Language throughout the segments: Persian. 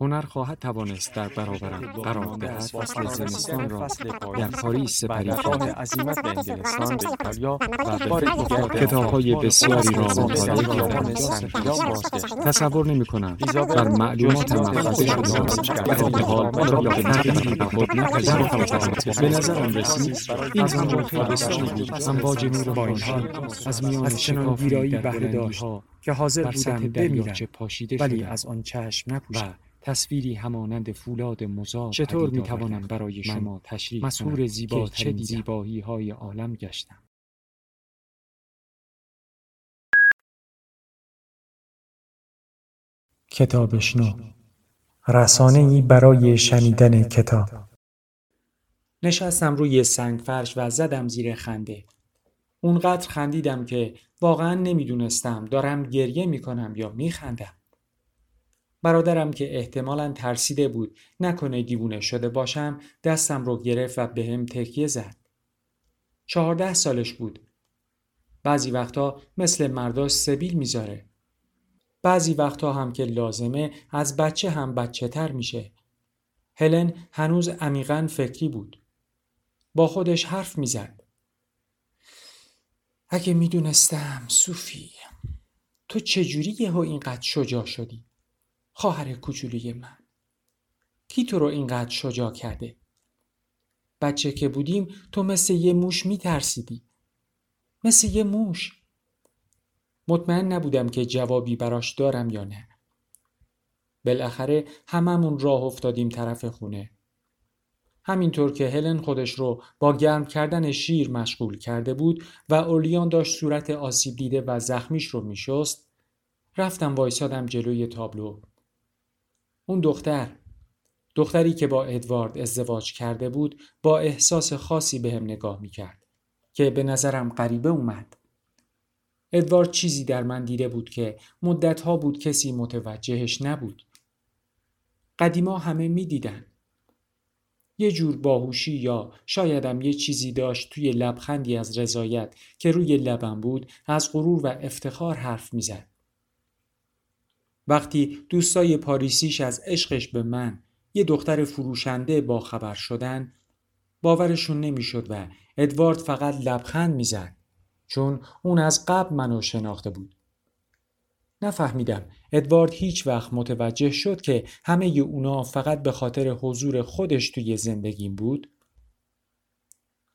هنر خواهد توانست در برابرم قرار دهد. فصل زمستان را در پاریس سپری خواهد عظیمت به انگلستان به ایتالیا و به بار کتاب های بسیاری را مطالعه کردم تصور نمی کنم بر معلومات محفظه شده در حال را به تغییری به خود نپذیرفتم به نظر آن رسید این زمان خیلی بسیاری بود. امواج نور بانشان از میان شکافی در بهره داشت که حاضر بودم بمیرم. ولی از آن چشم نپوشم تصویری همانند فولاد مزار چطور می توانم برای شما تشریح مسهور زیبا چه زیبایی های عالم گشتم. کتابشنو رسانه ای برای شنیدن کتاب. نشستم روی سنگ فرش و زدم زیر خنده. اونقدر خندیدم که واقعا نمی‌دونستم دارم گریه می‌کنم یا میخندم. برادرم که احتمالا ترسیده بود نکنه دیوونه شده باشم دستم رو گرفت و به هم تکیه زد. چهارده سالش بود. بعضی وقتا مثل مرداش سبیل می‌ذاره. بعضی وقتا هم که لازمه از بچه هم بچه تر میشه. هلن هنوز عمیقا فکری بود. با خودش حرف می‌زد. اگه می‌دونستم صوفی تو چجوری یهو اینقدر شجاع شدی؟ خواهر کوچولوی من. کی تو رو اینقدر شجاع کرده. بچه که بودیم تو مثل یه موش میترسیدی. مثل یه موش. مطمئن نبودم که جوابی براش دارم یا نه. بالاخره هممون راه افتادیم طرف خونه. همینطور که هلن خودش رو با گرم کردن شیر مشغول کرده بود و اولیان داشت صورت آسیب دیده و زخمیش رو میشست رفتم وایسادم جلوی تابلو. اون دختر دختری که با ادوارد ازدواج کرده بود با احساس خاصی به هم نگاه می کرد که به نظرم غریبه اومد. ادوارد چیزی در من دیده بود که مدتها بود کسی متوجهش نبود. قدیما همه می دیدن. یه جور باهوشی یا شایدم یه چیزی داشت توی لبخندی از رضایت که روی لبم بود از غرور و افتخار حرف می‌زد. وقتی دوستای پاریسیش از عشقش به من یه دختر فروشنده با خبر شدن باورشون نمی‌شد و ادوارد فقط لبخند می‌زد چون اون از قبل منو شناخته بود. نفهمیدم ادوارد هیچ وقت متوجه شد که همه اونا فقط به خاطر حضور خودش توی زندگیم بود.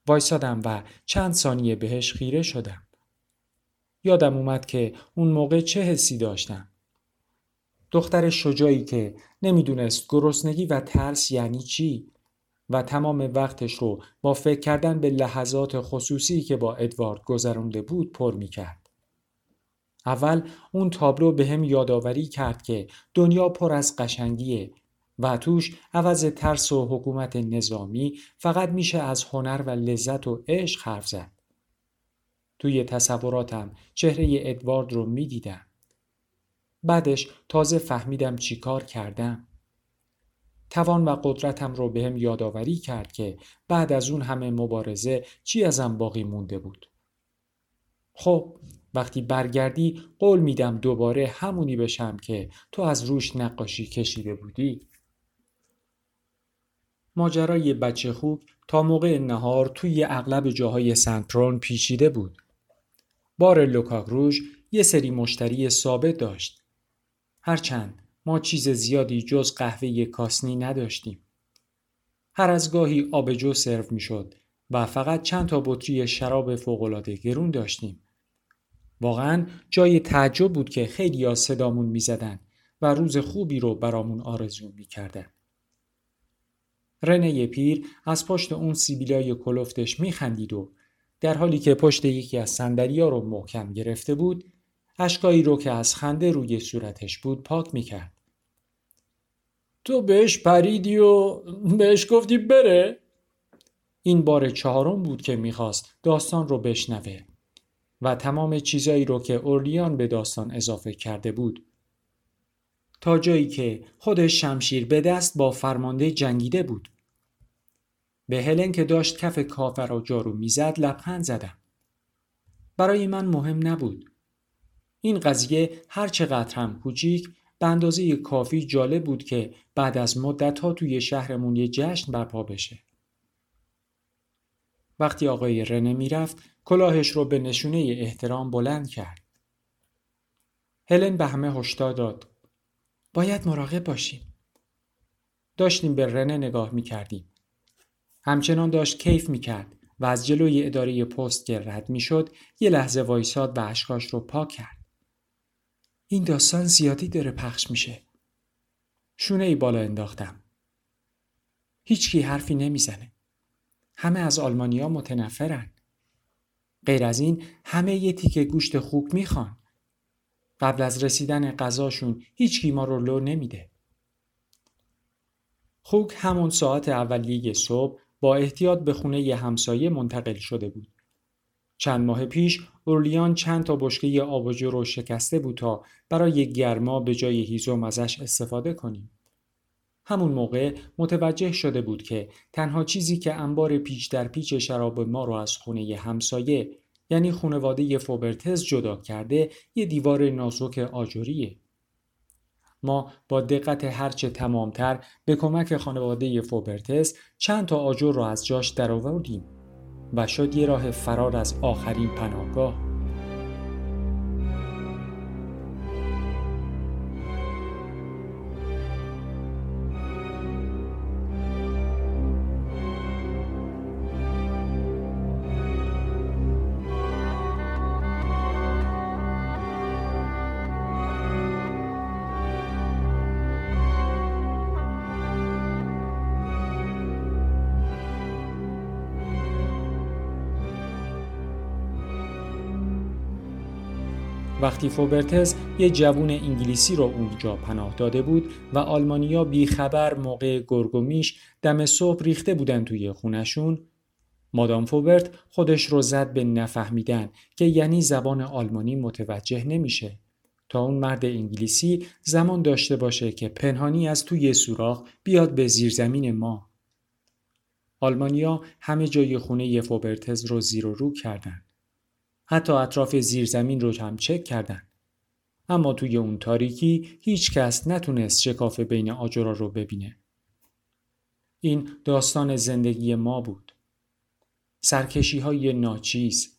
وایسادم و چند ثانیه بهش خیره شدم. یادم اومد که اون موقع چه حسی داشتم. دختر شجاعی که نمی‌دونست گرسنگی و ترس یعنی چی و تمام وقتش رو با فکر کردن به لحظات خصوصی که با ادوارد گذرانده بود پر می کرد. اول اون تابلو به هم یادآوری کرد که دنیا پر از قشنگیه و توش عوض ترس و حکومت نظامی فقط میشه از هنر و لذت و عشق حرف زد. توی تصوراتم چهره ادوارد رو می‌دیدم. بعدش تازه فهمیدم چی کار کردم. توان و قدرتم رو بهم یادآوری کرد که بعد از اون همه مبارزه چی ازم باقی مونده بود. خب وقتی برگردی قول میدم دوباره همونی بشم که تو از روش نقاشی کشیده بودی. ماجرای بچه خوب تا موقع نهار توی اغلب جاهای سنترون پیچیده بود. بار لوکاگروژ یه سری مشتری ثابت داشت هرچند ما چیز زیادی جز قهوه کاسنی نداشتیم. هر از گاهی آبجو سرو می شد و فقط چند تا بطری شراب فوقالعاده گرون داشتیم. واقعا جای تعجب بود که خیلی ها صدامون می زدن و روز خوبی رو برامون آرزو می کردن. رنه پیر از پشت اون سیبیلای کلفتش می خندید و در حالی که پشت یکی از ها رو محکم گرفته بود اشکایی رو که از خنده روی صورتش بود پاک می‌کرد. تو بهش پریدی و بهش گفتی بره؟ این بار چهارم بود که می‌خواست داستان رو بشنوه و تمام چیزایی رو که اورلیان به داستان اضافه کرده بود تا جایی که خودش شمشیر به دست با فرمانده جنگیده بود به هلن که داشت کف کافر را جارو می‌زد لبخند زدم برای من مهم نبود این قضیه هر چقدر هم کوچیک به اندازه کافی جالب بود که بعد از مدت ها توی شهرمون یه جشن برپا بشه. وقتی آقای رنه می‌رفت کلاهش رو به نشونه احترام بلند کرد. هلن به همه هشدار داد. باید مراقب باشیم. داشتیم به رنه نگاه می کردیم. همچنان داشت کیف می کرد و از جلوی اداره پست که رد می شد یه لحظه وایساد و اشکاش رو پاک کرد. این داستان زیادی داره پخش میشه. شونه ای بالا انداختم. هیچکی حرفی نمی‌زنه. همه از آلمانیا متنفرن. غیر از این همه یه تیکه گوشت خوک می‌خوان. قبل از رسیدن غذاشون هیچکی ما رو لو نمیده. خوک همون ساعت اولیه صبح با احتیاط به خونه ی همسایه منتقل شده بود. چند ماه پیش اورلیان چند تا بشکه آبجو رو شکسته بود تا برای گرما به جای هیزم ازش استفاده کنیم. همون موقع متوجه شده بود که تنها چیزی که انبار پیچ در پیچ شراب ما رو از خونه همسایه یعنی خانواده فوبرتز جدا کرده یه دیوار نازک آجوریه. ما با دقت هرچه تمامتر به کمک خانواده فوبرتز چند تا آجر رو از جاش درآوردیم. و شد یه راه فرار از آخرین پناهگاه. فوبرتز یه جوون انگلیسی رو اونجا پناه داده بود و آلمانیا بیخبر موقع گرگومیش دم صبح ریخته بودن توی خونشون مادام فوبرت خودش رو زد به نفهمیدن که یعنی زبان آلمانی متوجه نمیشه. تا اون مرد انگلیسی زمان داشته باشه که پنهانی از توی سوراخ بیاد به زیرزمین ما. آلمانیا همه جای خونه فوبرتز رو زیر و رو کردن. حتی اطراف زیرزمین رو هم چک کردن. اما توی اون تاریکی هیچ کس نتونست شکاف بین آجرا رو ببینه. این داستان زندگی ما بود. سرکشی های ناچیز،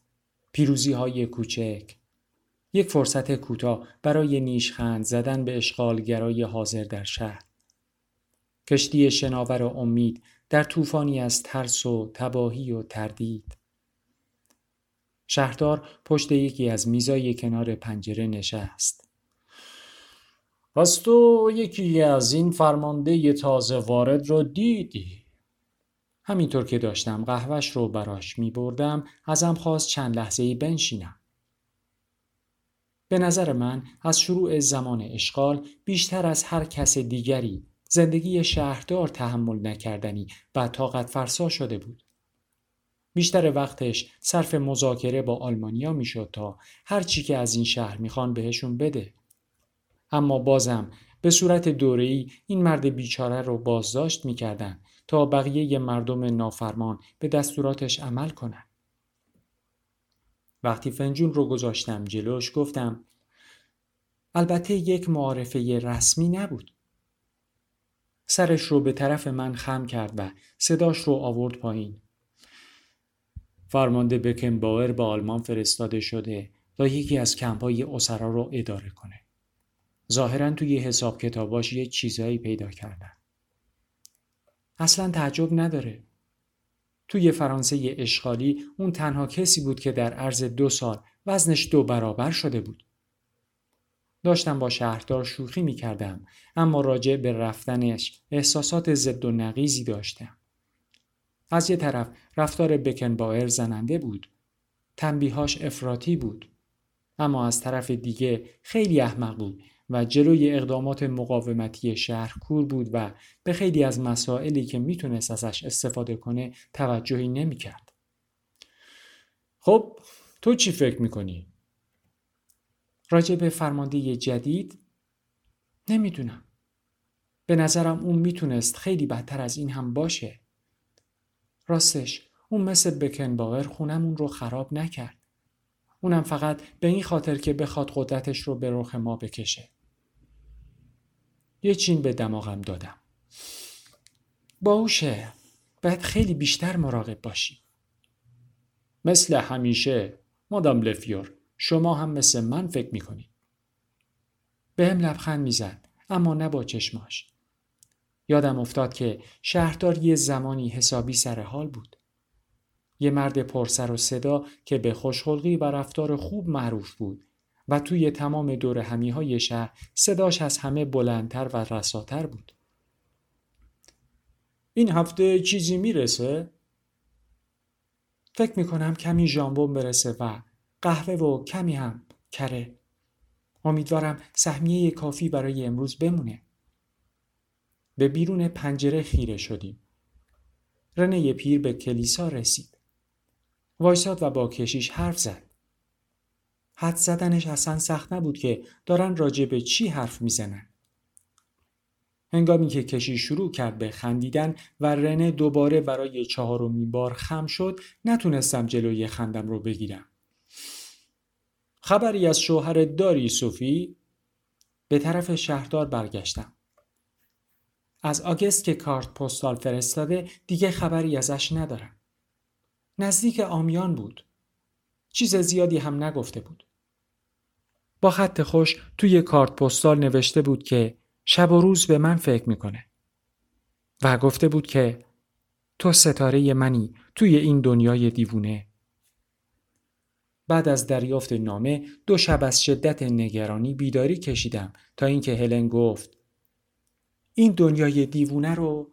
پیروزی های کوچک، یک فرصت کوتاه برای نیشخند زدن به اشغالگرای حاضر در شهر. کشتی شناور امید در طوفانی از ترس و تباهی و تردید. شهردار پشت یکی از میزای کنار پنجره نشست. پس تو یکی از این فرمانده تازه وارد رو دیدی؟ همینطور که داشتم قهوهش رو براش می بردم ازم خواست چند لحظه ای بنشینم. به نظر من از شروع زمان اشغال بیشتر از هر کس دیگری زندگی شهردار تحمل نکردنی و طاقت فرسا شده بود. بیشتر وقتش صرف مذاکره با آلمانیا می‌شد تا هر چی که از این شهر می‌خوان بهشون بده. اما بازم به صورت دوره‌ای این مرد بیچاره رو بازداشت می‌کردن تا بقیه مردم نافرمان به دستوراتش عمل کنن. وقتی فنجون رو گذاشتم جلوش گفتم البته یک معارفه رسمی نبود. سرش رو به طرف من خم کرد و صداش رو آورد پایین. فرمانده بکنباور به آلمان فرستاده شده تا یکی از کمپای اسرا رو اداره کنه. ظاهرا توی حساب کتاباش یه چیزایی پیدا کردن. اصلا تعجب نداره. توی فرانسه اشغالی اون تنها کسی بود که در عرض دو سال وزنش دو برابر شده بود. داشتم با شهردار شوخی می کردم اما راجع به رفتنش احساسات ضد و نقیزی داشتم. از یه طرف رفتار بکنبایر زننده بود. تنبیهاش افراطی بود. اما از طرف دیگه خیلی احمق بود و جلوی اقدامات مقاومتی شهر کور بود و به خیلی از مسائلی که می‌تونست ازش استفاده کنه توجهی نمی‌کرد. خب تو چی فکر می‌کنی؟ راجع به فرمانده جدید؟ نمی‌دونم. به نظرم اون می‌تونست خیلی بدتر از این هم باشه. راستش اون مثل بکنباور خونمون رو خراب نکرد. اونم فقط به این خاطر که بخواد قدرتش رو به رخ ما بکشه. یه چین به دماغم دادم. باوشه باید خیلی بیشتر مراقب باشی. مثل همیشه مادام لفیور شما هم مثل من فکر می‌کنید. به هم لبخند می‌زد اما نه با چشماش. یادم افتاد که شهردار یه زمانی حسابی سر حال بود. یه مرد پرسر و صدا که به خوشخلقی و رفتار خوب معروف بود و توی تمام دور همی های شهر صداش از همه بلندتر و رساتر بود. این هفته چیزی می‌رسه؟ فکر می‌کنم کمی ژامبون برسه و قهوه و کمی هم کره. امیدوارم سهمیه کافی برای امروز بمونه. به بیرون پنجره خیره شدیم. رنه پیر به کلیسا رسید. وایساد و با کشیش حرف زد. حد زدنش اصلا سخت نبود که دارن راجع به چی حرف می‌زنن. هنگامی که کشیش شروع کرد به خندیدن و رنه دوباره برای چهارمین بار خم شد نتونستم جلوی خندم رو بگیرم. خبری از شوهر داری صوفی؟ به طرف شهردار برگشتم. از آگست که کارت پستال فرستاده دیگه خبری ازش ندارم. نزدیک آمیان بود. چیز زیادی هم نگفته بود. با خط خوش توی کارت پستال نوشته بود که شب و روز به من فکر می‌کنه. و گفته بود که تو ستاره منی توی این دنیای دیوونه. بعد از دریافت نامه دو شب از شدت نگرانی بیداری کشیدم تا اینکه هلن گفت این دنیای دیوونه رو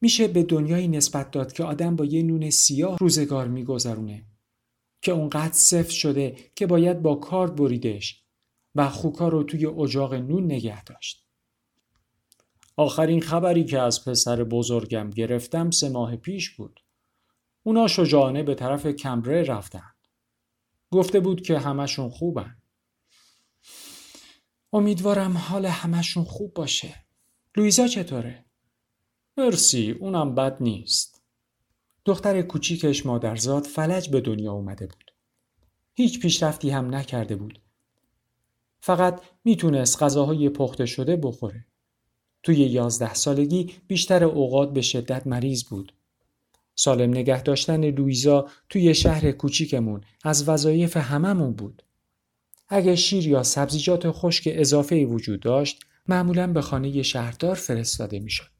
میشه به دنیایی نسبت داد که آدم با یه نون سیاه روزگار میگذرونه که اونقدر سفت شده که باید با کارد بریدش و خوکا رو توی اجاق نون نگه داشت. آخرین خبری که از پسر بزرگم گرفتم سه ماه پیش بود. اونا شجاعانه به طرف کمبره رفتن. گفته بود که همشون خوبن. امیدوارم حال همشون خوب باشه. لویزا چطوره؟ مرسی اونم بد نیست. دختر کوچیکش مادرزاد فلج به دنیا اومده بود. هیچ پیشرفتی هم نکرده بود. فقط می‌تونست غذاهای پخته شده بخوره. توی یازده سالگی بیشتر اوقات به شدت مریض بود. سالم نگه داشتن لویزا توی شهر کوچیکمون از وظایف هممون بود. اگه شیر یا سبزیجات خشک اضافه وجود داشت معمولا به خانه شهردار فرستاده می‌شد.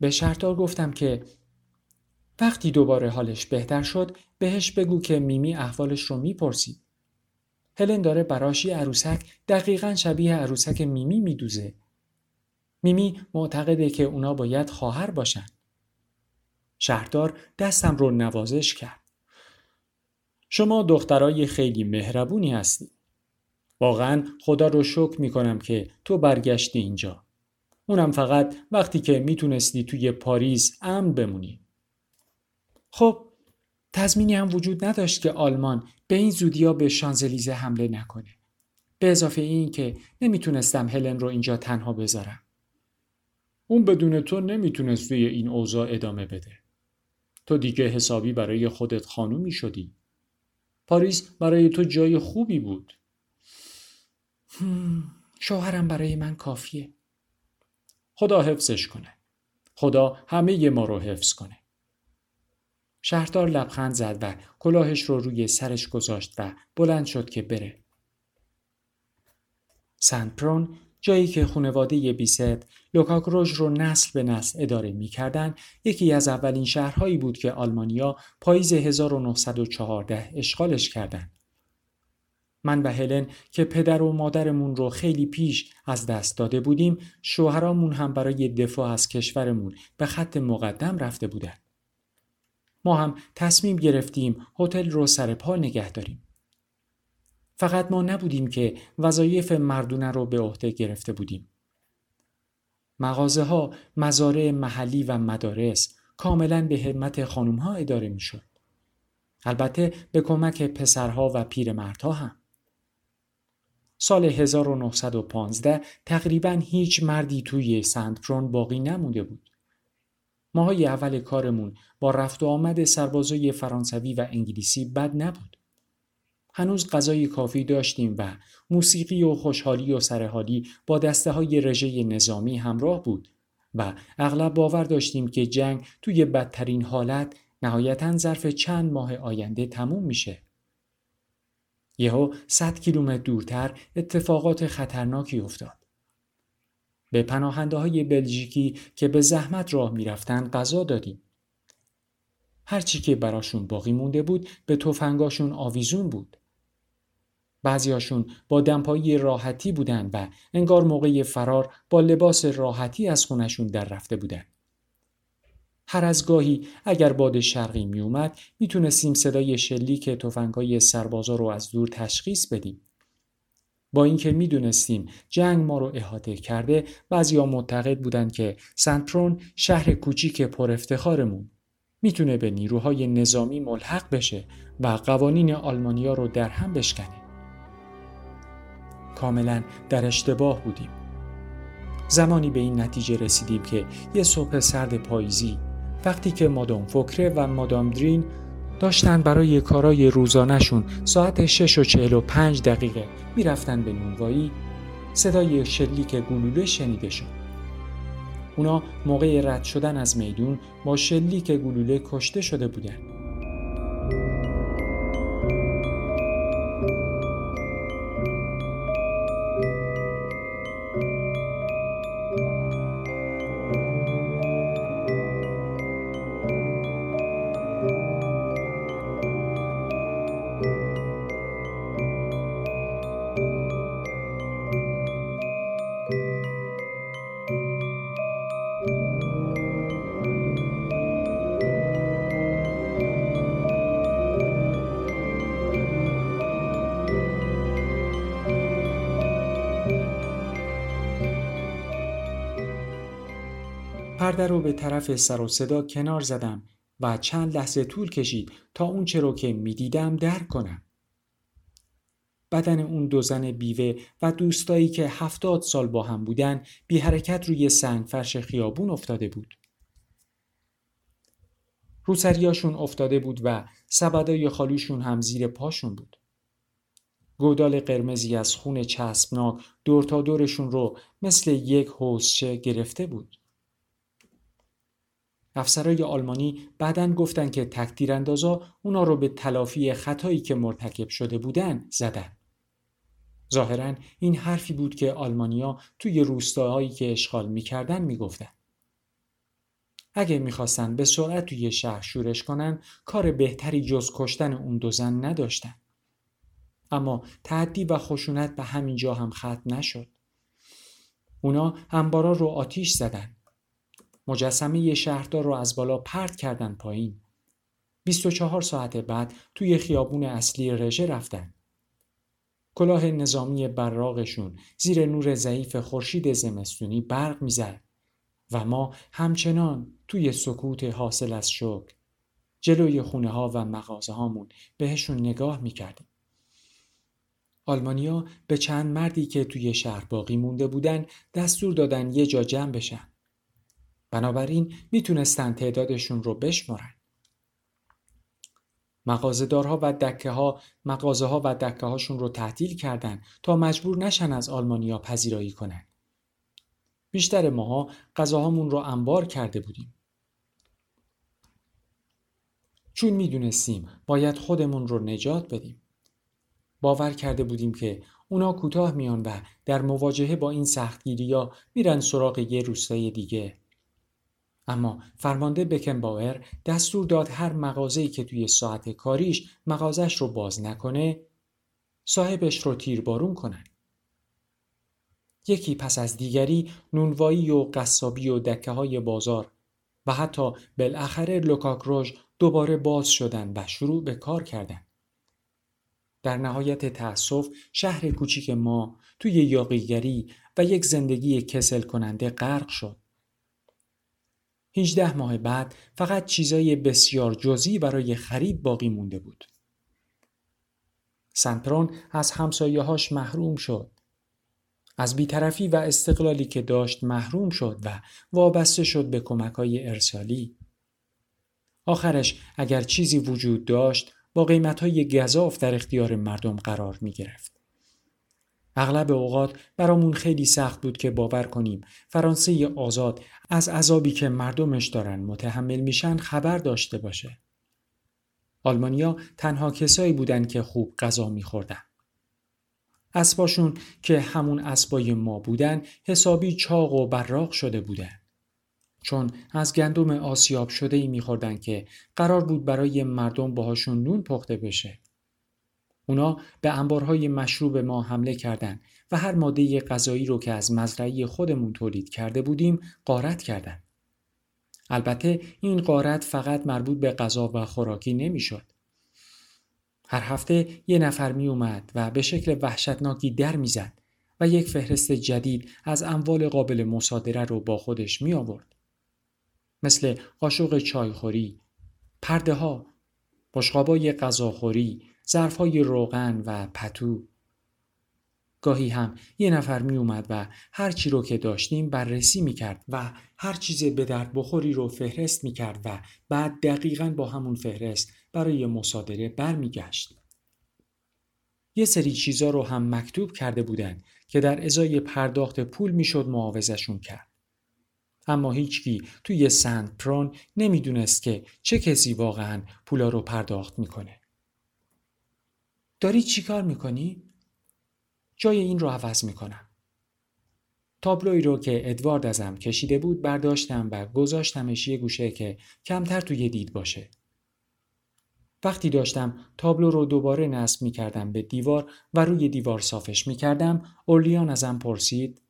به شهردار گفتم که وقتی دوباره حالش بهتر شد بهش بگو که میمی احوالش رو می‌پرسید. هلن داره براشی عروسک دقیقا شبیه عروسک میمی میدوزه. میمی معتقده که اونا باید خواهر باشن. شهردار دستم رو نوازش کرد. شما دخترای خیلی مهربونی هستی. واقعا خدا رو شکر می‌کنم که تو برگشتی اینجا. اونم فقط وقتی که می‌تونستی توی پاریس امن بمونی. خب تضمینی هم وجود نداشت که آلمان به این زودیا به شانزلیزه حمله نکنه. به اضافه این که نمی‌تونستم هلن رو اینجا تنها بذارم. اون بدون تو نمی‌تونست توی این اوضاع ادامه بده. تو دیگه حسابی برای خودت خانومی شدی. پاریس برای تو جای خوبی بود. شوهرم برای من کافیه. خدا حفظش کنه. خدا همه ما رو حفظ کنه. شهردار لبخند زد و کلاهش رو روی سرش گذاشت و بلند شد که بره. سنت جایی که خانواده بیست لوکاکروژ رو نسل به نسل اداره می‌کردن یکی از اولین شهرهایی بود که آلمانیا پاییز 1914 اشغالش کردند. من و هلن که پدر و مادرمون رو خیلی پیش از دست داده بودیم شوهرامون هم برای دفاع از کشورمون به خط مقدم رفته بودند. ما هم تصمیم گرفتیم هتل رو سر پا نگه داریم. فقط ما نبودیم که وظایف مردونه رو به عهده گرفته بودیم. مغازه ها، مزارع محلی و مدارس کاملا به همت خانوم ها اداره می شد. البته به کمک پسرها و پیرمردها هم. سال 1915 تقریبا هیچ مردی توی سندپرون باقی نمونده بود. ماهای اول کارمون با رفت و آمد سربازای فرانسوی و انگلیسی بد نبود. هنوز غذای کافی داشتیم و موسیقی و خوشحالی و سرحالی با دسته های رژه نظامی همراه بود و اغلب باور داشتیم که جنگ توی بدترین حالت نهایتا ظرف چند ماه آینده تموم میشه. یهو صد کیلومتر دورتر اتفاقات خطرناکی افتاد. به پناهنده های بلژیکی که به زحمت راه می‌رفتن غذا دادیم. هرچی که براشون باقی مونده بود به تفنگاشون آویزون بود. بعضیاشون با دمپایی راحتی بودن و انگار موقع فرار با لباس راحتی از خونشون در رفته بودن. هر از گاهی اگر باد شرقی می اومد می‌تونستیم صدای شلیک تفنگای سربازا رو از دور تشخیص بدیم. با اینکه می‌دونستیم جنگ ما رو احاطه کرده بعضیا معتقد بودند که سنترون شهر کوچیک پر افتخارمون می‌تونه به نیروهای نظامی ملحق بشه و قوانین آلمانیا رو در هم بشکنه. کاملا در اشتباه بودیم. زمانی به این نتیجه رسیدیم که یه صبح سرد پاییزی وقتی که مادام فکره و مادام درین داشتن برای کارای روزانهشون ساعت 6 و 45 دقیقه می‌رفتن به نونوایی صدای شلیک گلوله شنیده شد. اونا موقع رد شدن از میدون با شلیک گلوله کشته شده بودند. پرده رو به طرف سر و صدا کنار زدم و چند لحظه طول کشید تا اون چه رو که می‌دیدم درک کنم. بدن اون دو زن بیوه و دوستایی که هفتاد سال با هم بودن بی حرکت روی سنگ فرش خیابون افتاده بود. روسریاشون افتاده بود و سبدای خالوشون هم زیر پاشون بود. گودال قرمزی از خون چسبناک دور تا دورشون رو مثل یک حوزچه گرفته بود. افسرای آلمانی بعدا گفتن که تکتیراندازا اونا رو به تلافی خطایی که مرتکب شده بودن زدن. ظاهرا این حرفی بود که آلمانیا توی روستاهایی که اشغال می‌کردن می‌گفتن. اگه می‌خواستن به سرعت توی شهر شورش کنن کار بهتری جز کشتن اون دو زن نداشتن. اما تعدی و خشونت به همین جا هم ختم نشد. اونا انبارا رو آتیش زدن. مجسمه شهردار رو از بالا پرت کردن پایین. 24 ساعت بعد توی خیابون اصلی رژه رفتن. کلاه نظامی براغشون زیر نور ضعیف خورشید زمستونی برق می‌زد و ما همچنان توی سکوت حاصل از شکر جلوی خونه ها و مغازه هامون بهشون نگاه می‌کردیم. آلمانیا به چند مردی که توی شهر باقی مونده بودن دستور دادن یه جا جمع بشن. بنابراین می‌تونستن تعدادشون رو بشمارن. مغازهدارها و دکه ها مغازه ها و دکه هاشون رو تعطیل کردن تا مجبور نشن از آلمانیا پذیرایی کنن. بیشتر ماها غذاهامون رو انبار کرده بودیم. چون می‌دونستیم باید خودمون رو نجات بدیم. باور کرده بودیم که اونا کوتاه میان و در مواجهه با این سختگیری ها میرن سراغ یه روستای دیگه اما فرمانده بکنباور دستور داد هر مغازه‌ای که توی ساعت کاریش مغازش رو باز نکنه صاحبش رو تیربارون کنن. یکی پس از دیگری نونوایی و قصابی و دکه های بازار و حتی بالاخره لوکاکروژ دوباره باز شدن و شروع به کار کردن. در نهایت تأسف شهر کوچیک ما توی یاقیگری و یک زندگی کسل کننده غرق شد. 18 ماه بعد فقط چیزای بسیار جزئی برای خرید باقی مونده بود. سنترون از همسایه‌هاش محروم شد. از بیطرفی و استقلالی که داشت محروم شد و وابسته شد به کمکهای ارسالی. آخرش اگر چیزی وجود داشت با قیمتهای گذاف در اختیار مردم قرار می گرفت. اغلب اوقات برامون خیلی سخت بود که باور کنیم فرانسه آزاد از عذابی که مردمش دارن متحمل میشن خبر داشته باشه. آلمانیا تنها کسایی بودن که خوب غذا میخوردن. اسباشون که همون اسبای ما بودن حسابی چاق و براق شده بودن. چون از گندم آسیاب شده ای میخوردن که قرار بود برای مردم باهاشون نون پخته بشه. اونا به انبارهای مشروب ما حمله کردند و هر ماده غذایی رو که از مزرعه خودمون تولید کرده بودیم قارت کردند. البته این قارت فقط مربوط به غذا و خوراکی نمی‌شد. هر هفته یه نفر می اومد و به شکل وحشتناکی در می‌زد و یک فهرست جدید از اموال قابل مصادره رو با خودش می آورد. مثل قاشق چایخوری، پرده ها، بشقابای غذاخوری، ظرفهای روغن و پتو گاهی هم یه نفر می اومد و هر چی رو که داشتیم بررسی می کرد و هر چیز به درد بخوری رو فهرست می کرد و بعد دقیقا با همون فهرست برای مصادره برمیگشت. یه سری چیزا رو هم مکتوب کرده بودن که در ازای پرداخت پول می‌شد معاوضشون کرد. اما هیچکی توی سند پرون نمی‌دونست که چه کسی واقعا پولا رو پرداخت می‌کنه. داری چیکار می‌کنی؟ جای این رو عوض می‌کنم. تابلوی رو که ادوارد ازم کشیده بود برداشتم و گذاشتمش یه گوشه که کمتر توی دید باشه. وقتی داشتم تابلو رو دوباره نصب می کردم به دیوار و روی دیوار صافش می کردم اولیان ازم پرسید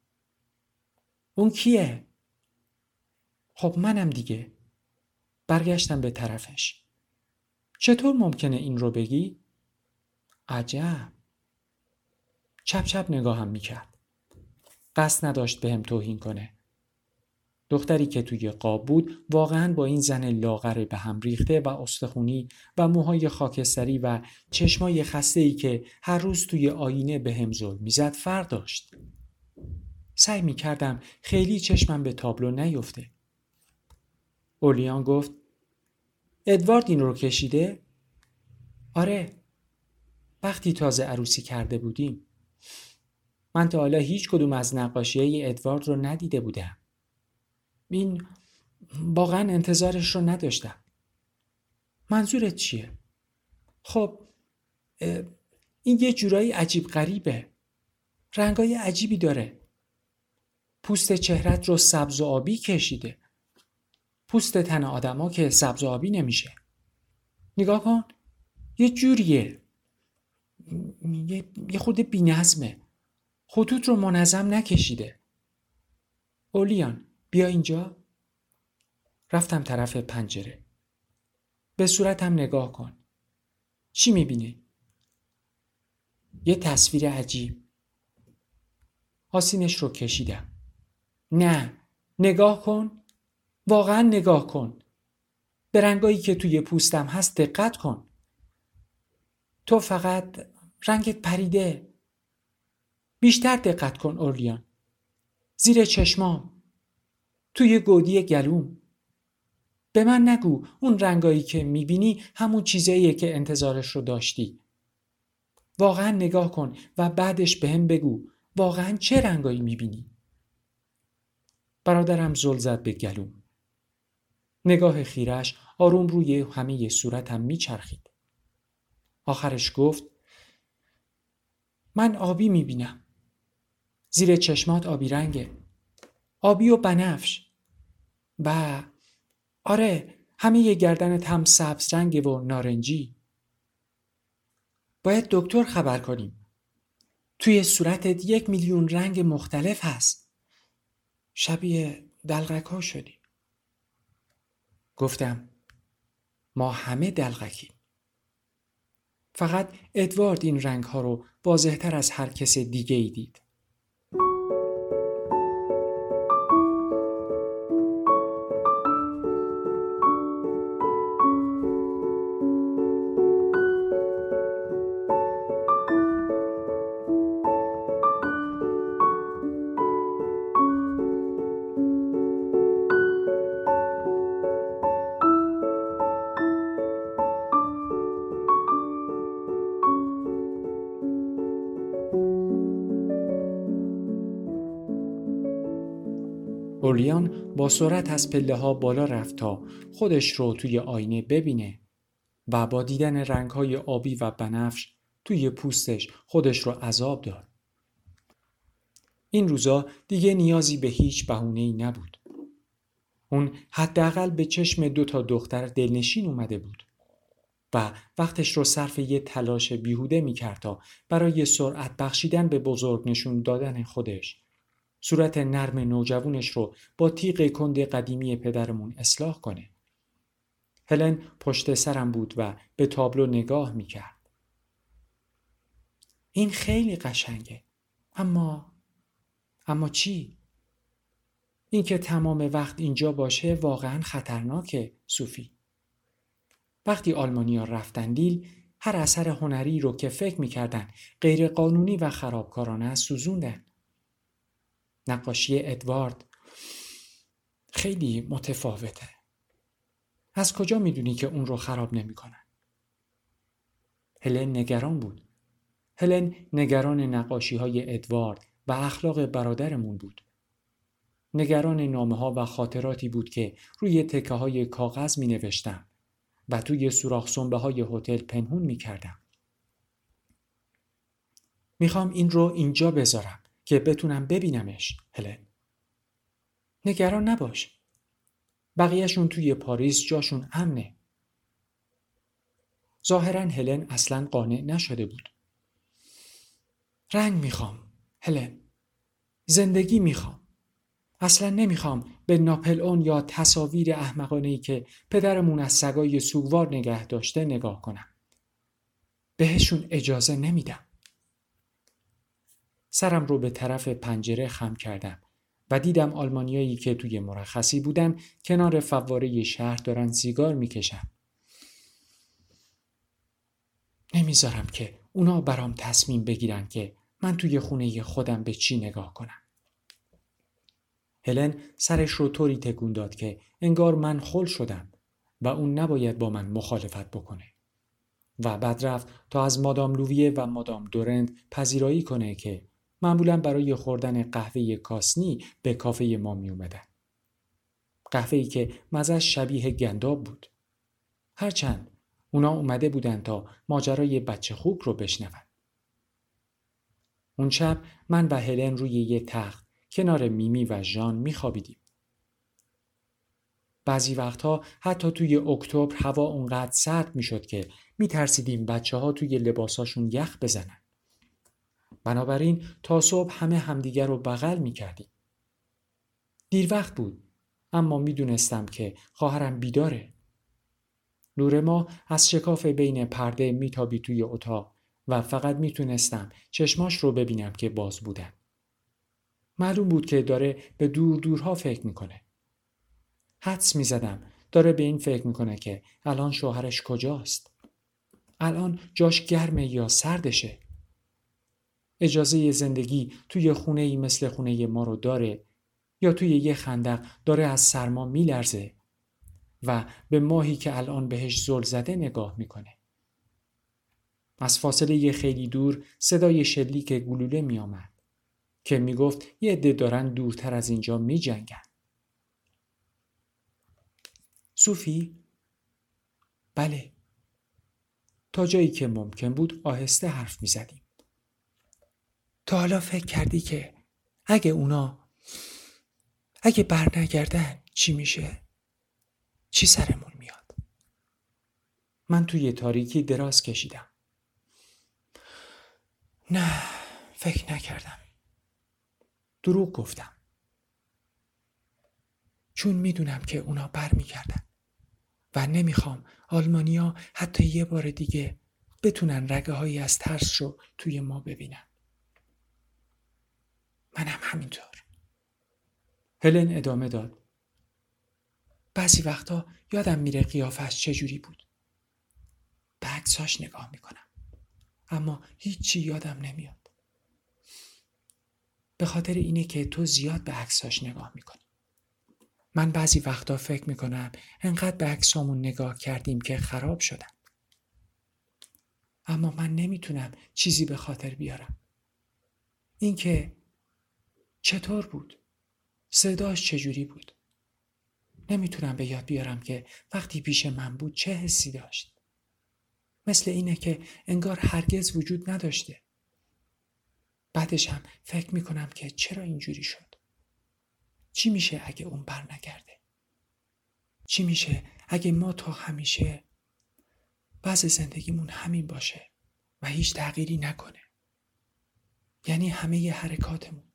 اون کیه؟ خب منم دیگه. برگشتم به طرفش. چطور ممکنه این رو بگی؟ عجب چپ چپ نگاهم می‌کرد قصد نداشت بهم به توهین کنه دختری که توی قاب بود واقعا با این زن لاغر به هم ریخته و استخونی و موهای خاکستری و چشمای خسته ای که هر روز توی آینه به هم ظلم می‌زد فرق داشت. سعی می کردم خیلی چشمم به تابلو نیفته. اولیان گفت ادوارد این رو کشیده؟ آره وقتی تازه عروسی کرده بودیم. من تا حالا هیچ کدوم از نقاشی ادوارد رو ندیده بودم. این واقعا انتظارش رو نداشتم. منظورت چیه؟ خب این یه جورایی عجیب غریبه. رنگای عجیبی داره. پوست چهرت رو سبز و آبی کشیده. پوست تن آدما که سبز و آبی نمیشه. نگاه کن. یه جوریه. یه خود بی نظمه. خطوط رو منظم نکشیده. اولیان بیا اینجا. رفتم طرف پنجره. به صورتم نگاه کن. چی می‌بینی؟ یه تصویر عجیب. آسینش رو کشیدم. نه نگاه کن. واقعا نگاه کن. به رنگایی که توی پوستم هست دقت کن. تو فقط رنگت پریده. بیشتر دقت کن اورلیان. زیر چشمام. توی گودی گلوم. به من نگو اون رنگایی که می‌بینی همون چیزاییه که انتظارش رو داشتی. واقعا نگاه کن و بعدش به هم بگو واقعا چه رنگایی می‌بینی؟ برادرم زل زد به گلوم. نگاه خیرش آروم روی همه صورتم میچرخید. آخرش گفت من آبی می‌بینم. زیر چشمات آبی رنگه. آبی و بنفش. و آره همه یه گردنت هم سبز رنگه و نارنجی. باید دکتر خبر کنیم. توی صورتت یک میلیون رنگ مختلف هست. شبیه دلغک ها شدی. گفتم ما همه دلغکیم. فقط ادوارد این رنگ ها رو واضحتر از هر کس دیگه ای دید. اولیان با سرعت از پله ها بالا رفت تا خودش رو توی آینه ببینه و با دیدن رنگ های آبی و بنفش توی پوستش خودش رو عذاب داد. این روزا دیگه نیازی به هیچ ای نبود. اون حداقل به چشم دو تا دختر دلنشین اومده بود و وقتش رو صرف یه تلاش بیهوده می‌کرد تا برای سرعت بخشیدن به بزرگ نشون دادن خودش صورت نرم نوجوونش رو با تیغ کند قدیمی پدرمون اصلاح کنه. هلن پشت سرم بود و به تابلو نگاه می‌کرد. این خیلی قشنگه. اما اما چی؟ اینکه تمام وقت اینجا باشه واقعا خطرناکه صوفی. وقتی آلمانیا رفتن دیل هر اثر هنری رو که فکر می‌کردن غیر قانونی و خرابکارانه سوزوندن. نقاشی ادوارد خیلی متفاوته. از کجا می‌دونی که اون رو خراب نمی‌کنن؟ هلن نگران بود. هلن نگران نقاشی های ادوارد و اخلاق برادرمون بود. نگران نامه ها و خاطراتی بود که روی تکه های کاغذ می نوشتم و توی سوراخ سنبه های هتل پنهون می کردم. این رو اینجا بذارم. که بتونم ببینمش هلن. نگران نباش. بقیهشون توی پاریس جاشون امنه. ظاهرا هلن اصلا قانع نشده بود. رنگ می‌خوام هلن. زندگی می‌خوام. اصلا نمی‌خوام به ناپل اون یا تصاویر احمقانه ای که پدرمون از سگای سوگوار نگه داشته نگاه کنم. بهشون اجازه نمیدم. سرم رو به طرف پنجره خم کردم و دیدم آلمانیایی که توی مرخصی بودن کنار فواره شهر دارن سیگار می‌کشن. نمی‌ذارم که اونا برام تصمیم بگیرن که من توی خونه خودم به چی نگاه کنم. هلن سرش رو طوری تکون داد که انگار من خل شدم و اون نباید با من مخالفت بکنه. و بعد رفت تا از مادام لوویه و مادام دورند پذیرایی کنه که معمولا برای خوردن قهوه کاسنی به کافه ما می اومدن. قهوه ای که مزش شبیه گنداب بود. هرچند اونا اومده بودن تا ماجرای بچه خوب رو بشنون. اون شب من و هلن روی یه تخت کنار میمی و ژان میخوابیدیم. بعضی وقتها حتی توی اکتبر هوا اونقدر سرد می‌شد که میترسیدیم بچه ها توی لباساشون یخ بزنن. بنابراین تا صبح همه همدیگر رو بغل می کردیم. دیر وقت بود اما می دونستم که خواهرم بیداره. نور ما از شکاف بین پرده میتابی توی اتاق و فقط می‌تونستم چشماش رو ببینم که باز بودن. معلوم بود که داره به دور دورها فکر می‌کنه. حدس می‌زدم داره به این فکر می‌کنه که الان شوهرش کجاست. الان جاش گرمه یا سردشه. اجازه زندگی توی خونه ای مثل خونه ما رو داره یا توی یه خندق داره از سرما میلرزه و به ماهی که الان بهش زل زده نگاه می‌کنه. از فاصله یه خیلی دور صدای شلیک گلوله می آمد که می گفت یه عده دارن دورتر از اینجا می جنگن. صوفی؟ بله. تا جایی که ممکن بود آهسته حرف می تا حالا فکر کردی که اگه اونا اگه برنگردن چی میشه؟ چی سرمون میاد؟ من توی تاریکی دراز کشیدم. نه فکر نکردم. دروغ گفتم. چون می‌دونم که اونا برمیگردن و نمی‌خوام آلمانیا حتی یه بار دیگه بتونن رگه هایی از ترس رو توی ما ببینن منم همینطور هلن ادامه داد. بعضی وقتا یادم میره قیافش چجوری بود. به عکساش نگاه می‌کنم. اما هیچی یادم نمیاد. به خاطر اینه که تو زیاد به عکساش نگاه می‌کنی. من بعضی وقتا فکر می‌کنم انقدر به عکسامون نگاه کردیم که خراب شدن. اما من نمی‌تونم چیزی به خاطر بیارم. اینکه چطور بود؟ صداش چجوری بود؟ نمی‌تونم به یاد بیارم که وقتی پیش من بود چه حسی داشت. مثل اینه که انگار هرگز وجود نداشته. بعدش هم فکر می‌کنم که چرا اینجوری شد؟ چی میشه اگه اون بر نگرده؟ چی میشه اگه ما تا همیشه بعض زندگیمون همین باشه و هیچ تغییری نکنه؟ یعنی همه ی حرکاتمون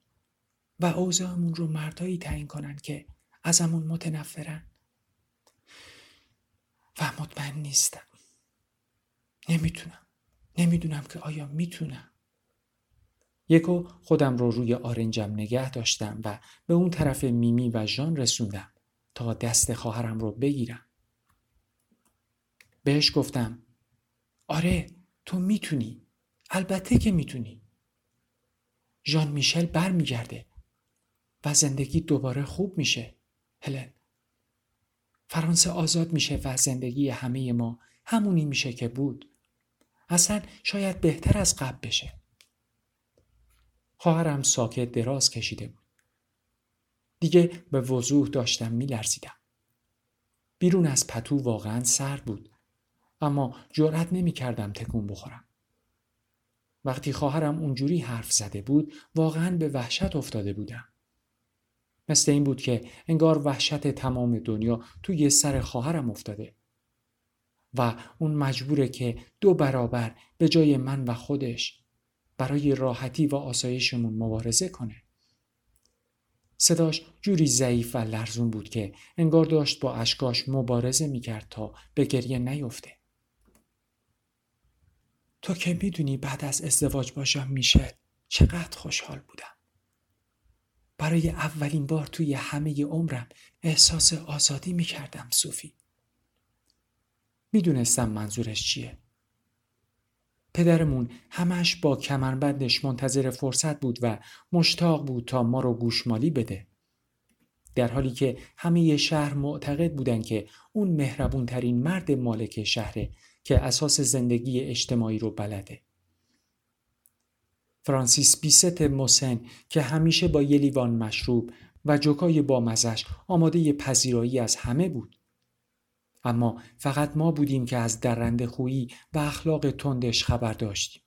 و اوضاعمون رو مردایی تعیین کنن که ازمون متنفرن. و مطمئن نیستم. نمی‌تونم. نمی‌دونم که آیا می‌تونم. یکو خودم رو روی آرنجم نگه داشتم و به اون طرف میمی و ژان رسوندم تا دست خواهرم رو بگیرم. بهش گفتم آره تو می‌تونی. البته که می‌تونی. ژان میشل برمیگرده. و زندگی دوباره خوب میشه هلن. فرانسه آزاد میشه و زندگی همه ما همونی میشه که بود. اصلا شاید بهتر از قبل بشه. خواهرم ساکت دراز کشیده بود. دیگه به وضوح داشتم میلرزیدم. بیرون از پتو واقعا سرد بود اما جرأت نمی کردم تکون بخورم. وقتی خواهرم اونجوری حرف زده بود واقعا به وحشت افتاده بودم. مثل این بود که انگار وحشت تمام دنیا توی سر خواهرم افتاده و اون مجبوره که دو برابر به جای من و خودش برای راحتی و آسایشمون مبارزه کنه. صداش جوری ضعیف و لرزون بود که انگار داشت با اشکاش مبارزه می‌کرد تا به گریه نیفته. تو که می‌دونی بعد از ازدواج باشم میشه چقدر خوشحال بودم. برای اولین بار توی همه عمرم احساس آزادی می‌کردم صوفی. می‌دونستم منظورش چیه. پدرمون همش با کمربندش منتظر فرصت بود و مشتاق بود تا ما رو گوشمالی بده. در حالی که همه شهر معتقد بودن که اون مهربون ترین مرد مالک شهره که اساس زندگی اجتماعی رو بلده. فرانسیس بیست موسن که همیشه با یه لیوان مشروب و جوکای با مزش آماده پذیرایی از همه بود. اما فقط ما بودیم که از درنده خویی و اخلاق تندش خبر داشتیم.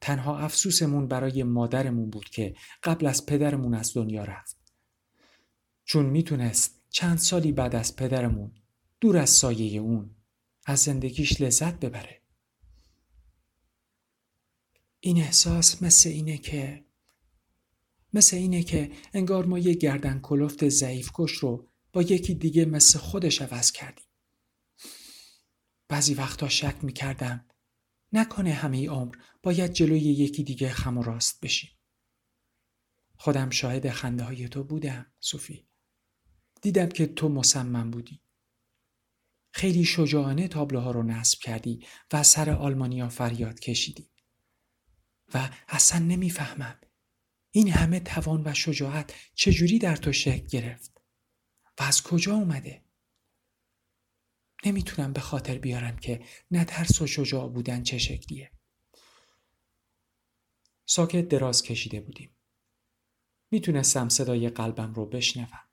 تنها افسوسمون برای مادرمون بود که قبل از پدرمون از دنیا رفت. چون می‌تونست چند سالی بعد از پدرمون دور از سایه اون از زندگیش لذت ببره. این احساس مثل اینه که مثل اینه که انگار ما یه گردن کلفت ضعیف کش رو با یکی دیگه مثل خودش عوض کردیم. بعضی وقتا شک می‌کردم نکنه همه عمر باید جلوی یکی دیگه خم و راست بشیم. خودم شاهد خنده های تو بودم صوفی. دیدم که تو مصمم بودی. خیلی شجاعانه تابلوها رو نصب کردی و سر آلمانیا فریاد کشیدی. و اصلا نمی‌فهمم. این همه توان و شجاعت چجوری در تو شکل گرفت؟ و از کجا اومده؟ نمی‌تونم به خاطر بیارم که نه ترس و شجاع بودن چه شکلیه. ساکت دراز کشیده بودیم. می‌تونستم صدای قلبم رو بشنوم.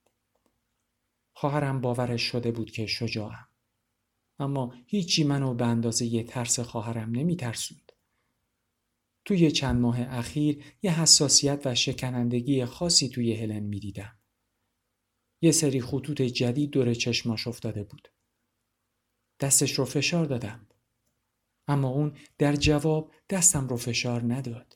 خواهرم باورش شده بود که شجاعم. اما هیچی منو به اندازه یه ترس خواهرم نمیترسوند. توی چند ماه اخیر یه حساسیت و شکنندگی خاصی توی هلن می‌دیدم. یه سری خطوط جدید دور چشماش افتاده بود. دستش رو فشار دادم. اما اون در جواب دستم رو فشار نداد.